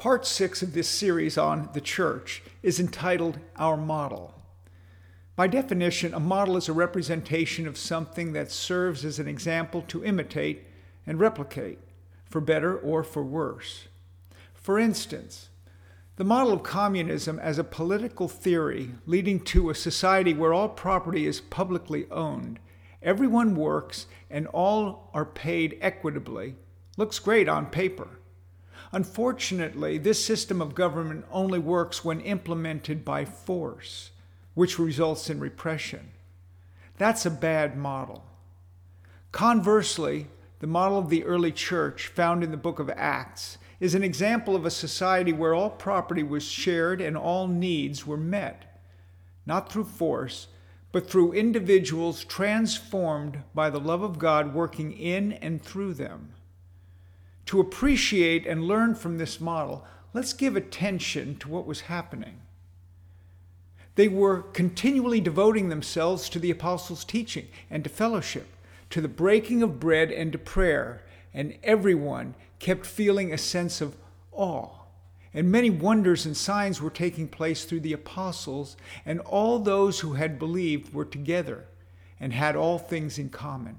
Part six of this series on the church is entitled Our Model. By definition, a model is a representation of something that serves as an example to imitate and replicate, for better or for worse. For instance, the model of communism as a political theory leading to a society where all property is publicly owned, everyone works, and all are paid equitably looks great on paper. Unfortunately, this system of government only works when implemented by force, which results in repression. That's a bad model. Conversely, the model of the early church, found in the book of Acts, is an example of a society where all property was shared and all needs were met, not through force, but through individuals transformed by the love of God working in and through them. To appreciate and learn from this model, let's give attention to what was happening. They were continually devoting themselves to the apostles' teaching and to fellowship, to the breaking of bread and to prayer, and everyone kept feeling a sense of awe. And many wonders and signs were taking place through the apostles, and all those who had believed were together and had all things in common.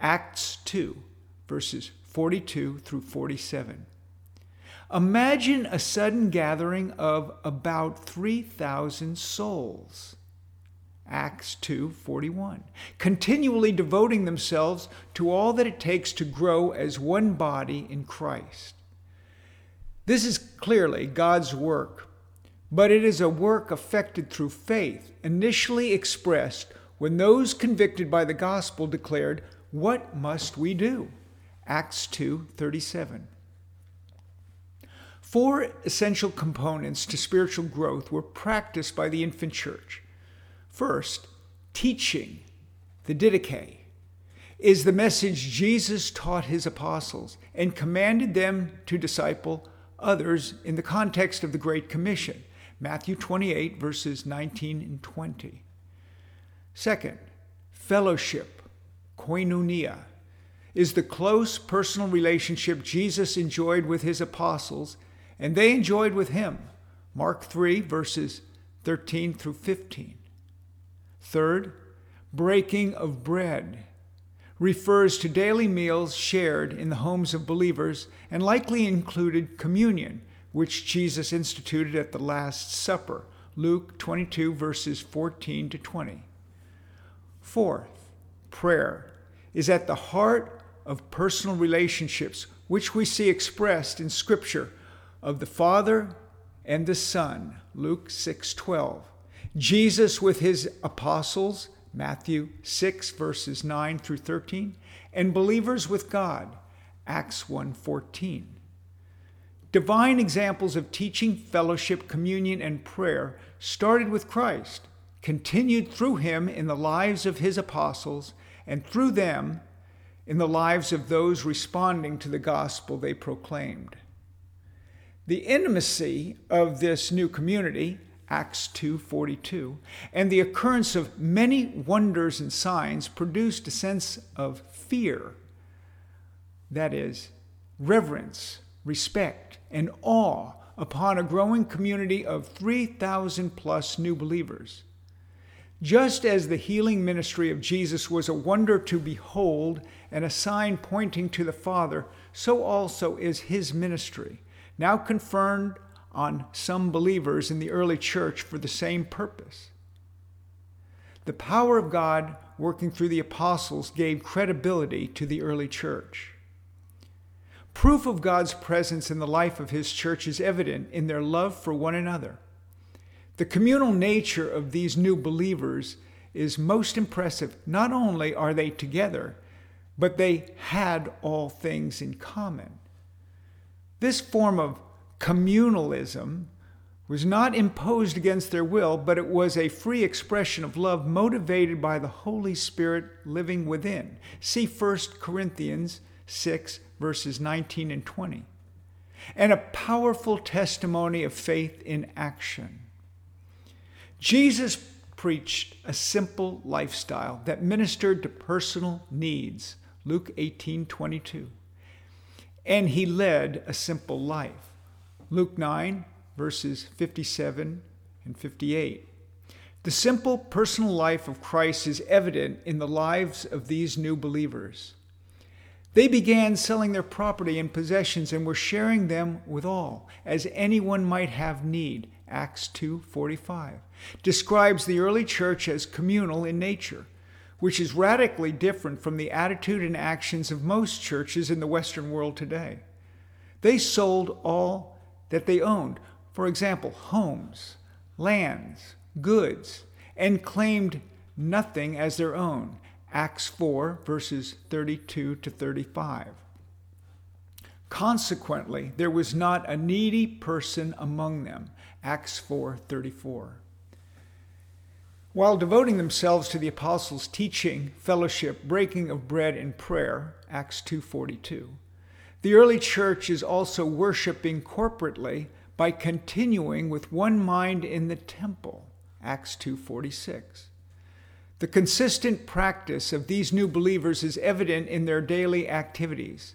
Acts 2, verses 42 through 47. Imagine a sudden gathering of about 3,000 souls. Acts 2:41 continually devoting themselves to all that it takes to grow as one body in Christ. This is clearly God's work, but it is a work effected through faith, initially expressed when those convicted by the gospel declared, "What must we do?" Acts 2:37. Four essential components to spiritual growth were practiced by the infant church. First, teaching, the didache, is the message Jesus taught his apostles and commanded them to disciple others in the context of the Great Commission, Matthew 28, verses 19 and 20. Second, fellowship, koinonia, is the close personal relationship Jesus enjoyed with his apostles and they enjoyed with him. Mark 3, verses 13 through 15. Third, breaking of bread refers to daily meals shared in the homes of believers and likely included communion, which Jesus instituted at the Last Supper, Luke 22, verses 14 to 20. Fourth, prayer is at the heart of personal relationships, which we see expressed in Scripture of the Father and the Son, Luke 6:12. Jesus with his apostles, Matthew 6 verses 9 through 13, and believers with God, Acts 1:14. Divine examples of teaching, fellowship, communion, and prayer started with Christ, continued through him in the lives of his apostles, and through them in the lives of those responding to the gospel they proclaimed. The intimacy of this new community, Acts 2:42, and the occurrence of many wonders and signs produced a sense of fear. That is, reverence, respect, and awe upon a growing community of 3,000 plus new believers. Just as the healing ministry of Jesus was a wonder to behold and a sign pointing to the Father, so also is his ministry, now confirmed on some believers in the early church for the same purpose. The power of God working through the apostles gave credibility to the early church. Proof of God's presence in the life of his church is evident in their love for one another. The communal nature of these new believers is most impressive. Not only are they together, but they had all things in common. This form of communalism was not imposed against their will, but it was a free expression of love motivated by the Holy Spirit living within. See 1 Corinthians 6, verses 19 and 20. And a powerful testimony of faith in action. Jesus preached a simple lifestyle that ministered to personal needs. Luke 18, 22. And he led a simple life. Luke 9, verses 57 and 58. The simple personal life of Christ is evident in the lives of these new believers. They began selling their property and possessions and were sharing them with all, as anyone might have need. Acts 2:45 describes the early church as communal in nature, which is radically different from the attitude and actions of most churches in the western world today. They sold all that they owned, for example, homes, lands, goods, and claimed nothing as their own. Acts 4, verses 32 to 35. Consequently, there was not a needy person among them. Acts 4:34. While devoting themselves to the apostles' teaching, fellowship, breaking of bread and prayer, Acts 2:42. The early church is also worshiping corporately by continuing with one mind in the temple. Acts 2:46. The consistent practice of these new believers is evident in their daily activities.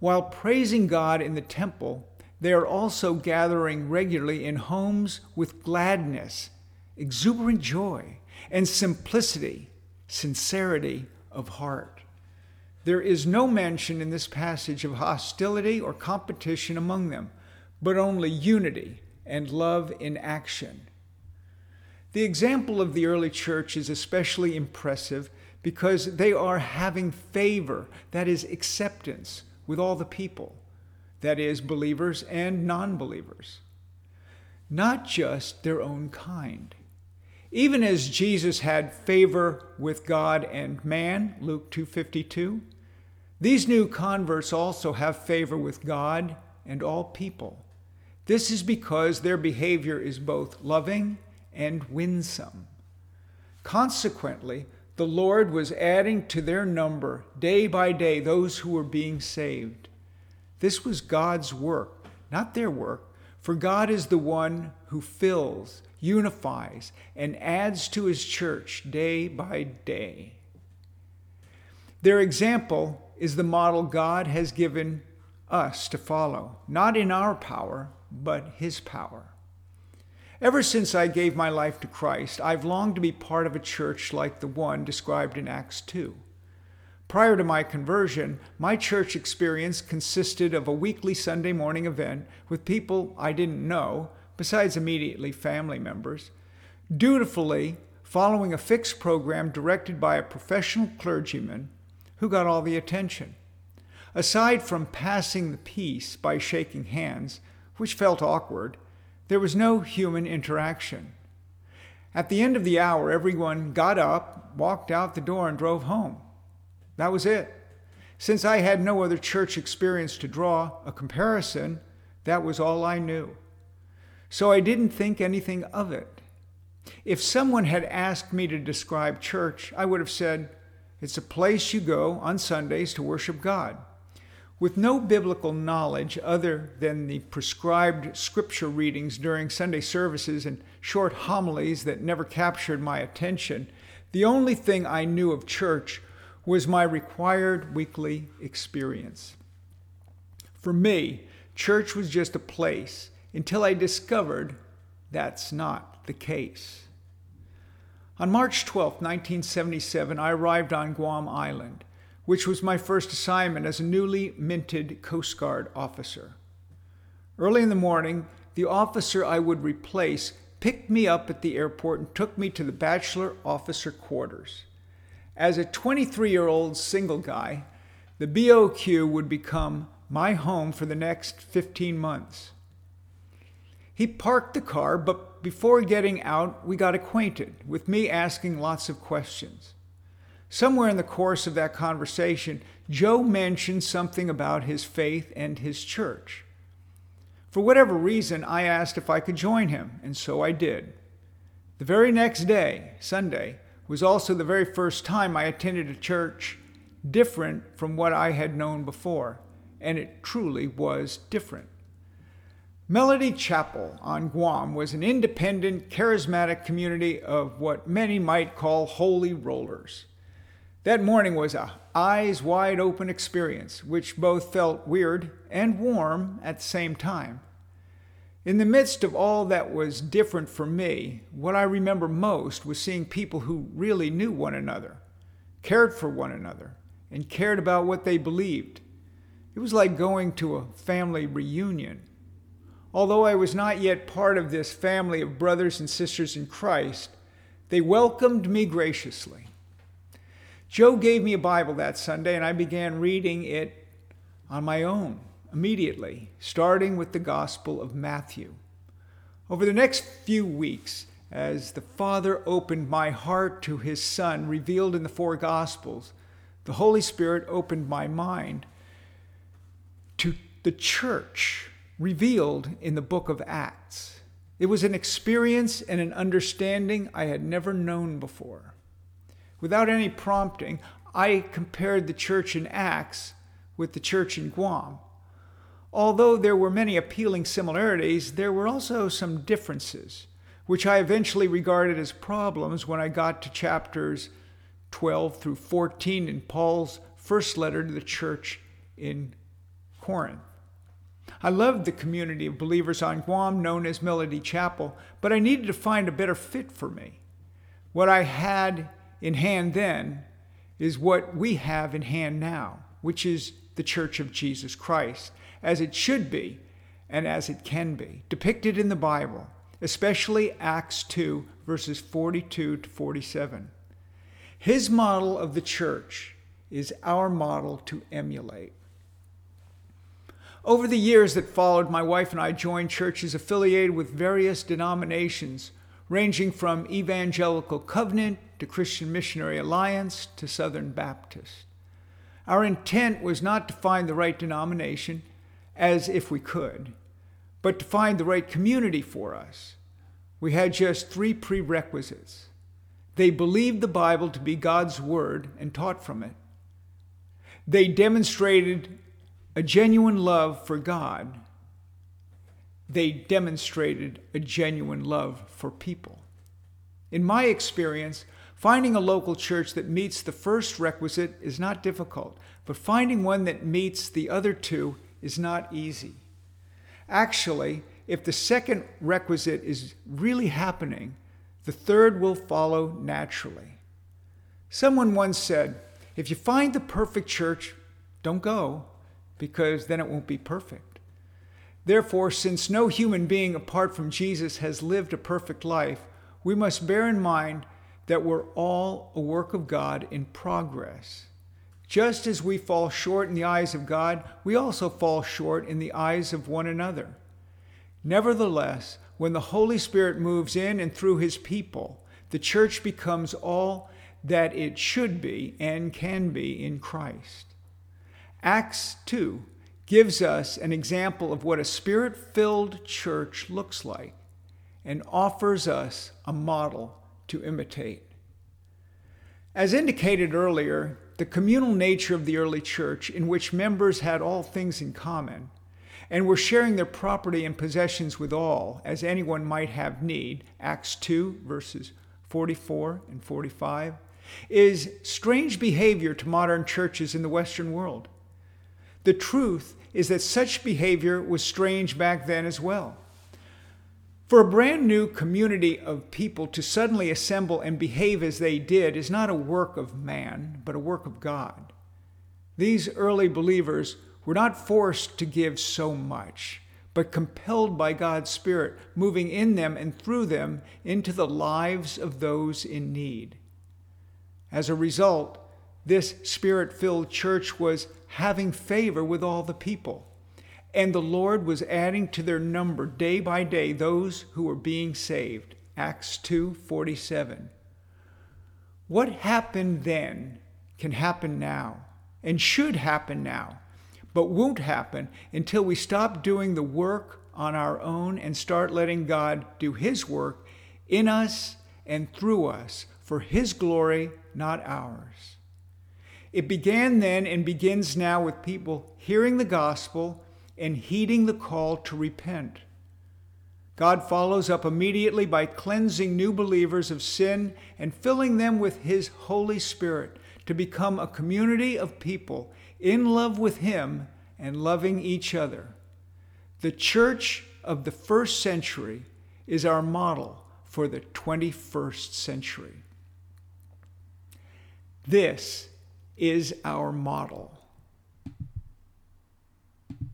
While praising God in the temple, they are also gathering regularly in homes with gladness, exuberant joy, and simplicity, sincerity of heart. There is no mention in this passage of hostility or competition among them but only unity and love in action. The example of the early church is especially impressive because they are having favor, that is, acceptance, with all the people, that is, believers and non believers, not just their own kind. Even as Jesus had favor with God and man, Luke 2:52, these new converts also have favor with God and all people. This is because their behavior is both loving and winsome. Consequently, the Lord was adding to their number day by day those who were being saved. This was God's work, not their work, for God is the one who fills, unifies, and adds to his church day by day. Their example is the model God has given us to follow, not in our power, but His power. Ever since I gave my life to Christ, I've longed to be part of a church like the one described in Acts 2. Prior to my conversion, my church experience consisted of a weekly Sunday morning event with people I didn't know, besides immediately family members, dutifully following a fixed program directed by a professional clergyman who got all the attention. Aside from passing the peace by shaking hands, which felt awkward, there was no human interaction. At the end of the hour, everyone got up, walked out the door, and drove home. That was it. Since I had no other church experience to draw a comparison, that was all I knew. So I didn't think anything of it. If someone had asked me to describe church, I would have said, It's a place you go on Sundays to worship God. With no biblical knowledge other than the prescribed scripture readings during Sunday services and short homilies that never captured my attention, the only thing I knew of church was my required weekly experience. For me, church was just a place until I discovered that's not the case. On March 12, 1977, I arrived on Guam Island which was my first assignment as a newly minted Coast Guard officer. Early in the morning, the officer I would replace picked me up at the airport and took me to the bachelor officer quarters. As a 23 year old single guy, the BOQ would become my home for the next 15 months. He parked the car, but before getting out, we got acquainted, with me asking lots of questions. Somewhere in the course of that conversation, Joe mentioned something about his faith and his church. For whatever reason, I asked if I could join him, and so I did. The very next day, Sunday, was also the very first time I attended a church different from what I had known before, and it truly was different. Melody Chapel on Guam was an independent, charismatic community of what many might call holy rollers. That morning was a eyes wide open experience, which both felt weird and warm at the same time. In the midst of all that was different for me, what I remember most was seeing people who really knew one another, cared for one another, and cared about what they believed. It was like going to a family reunion. Although I was not yet part of this family of brothers and sisters in Christ, they welcomed me graciously. Joe gave me a Bible that Sunday, and I began reading it on my own immediately, starting with the Gospel of Matthew. Over the next few weeks, as the Father opened my heart to his Son, revealed in the four Gospels, the Holy Spirit opened my mind to the church revealed in the book of Acts. It was an experience and an understanding I had never known before. Without any prompting, I compared the church in Acts with the church in Guam. Although there were many appealing similarities, there were also some differences, which I eventually regarded as problems when I got to chapters 12 through 14 in Paul's first letter to the church in Corinth. I loved the community of believers on Guam known as Melody Chapel, but I needed to find a better fit for me. What I had in hand then is what we have in hand now, which is the Church of Jesus Christ, as it should be and as it can be, depicted in the Bible, especially Acts 2, verses 42 to 47. His model of the church is our model to emulate. Over the years that followed, my wife and I joined churches affiliated with various denominations, ranging from Evangelical Covenant to Christian Missionary Alliance to Southern Baptist. Our intent was not to find the right denomination, as if we could, but to find the right community for us. We had just three prerequisites. They believed the Bible to be God's Word and taught from it. They demonstrated a genuine love for God, they demonstrated a genuine love for people. In my experience, finding a local church that meets the first requisite is not difficult, but finding one that meets the other two is not easy. Actually, if the second requisite is really happening, the third will follow naturally. Someone once said, if you find the perfect church, don't go because then it won't be perfect. Therefore, since no human being apart from Jesus has lived a perfect life, we must bear in mind that we're all a work of God in progress. Just as we fall short in the eyes of God, we also fall short in the eyes of one another. Nevertheless, when the Holy Spirit moves in and through his people, the church becomes all that it should be and can be in Christ. Acts 2 gives us an example of what a spirit filled church looks like and offers us a model to imitate. As indicated earlier, the communal nature of the early church, in which members had all things in common and were sharing their property and possessions with all, as anyone might have need, Acts 2, verses 44 and 45, is strange behavior to modern churches in the Western world. The truth is that such behavior was strange back then as well. For a brand new community of people to suddenly assemble and behave as they did is not a work of man, but a work of God. These early believers were not forced to give so much, but compelled by God's Spirit moving in them and through them into the lives of those in need. As a result, this spirit filled church was having favor with all the people. And the Lord was adding to their number day by day those who were being saved. Acts 2:47. What happened then can happen now and should happen now, but won't happen until we stop doing the work on our own and start letting God do His work in us and through us for His glory, not ours. It began then and begins now with people hearing the gospel and heeding the call to repent. God follows up immediately by cleansing new believers of sin and filling them with His Holy Spirit to become a community of people in love with Him and loving each other. The church of the first century is our model for the 21st century. This is our model.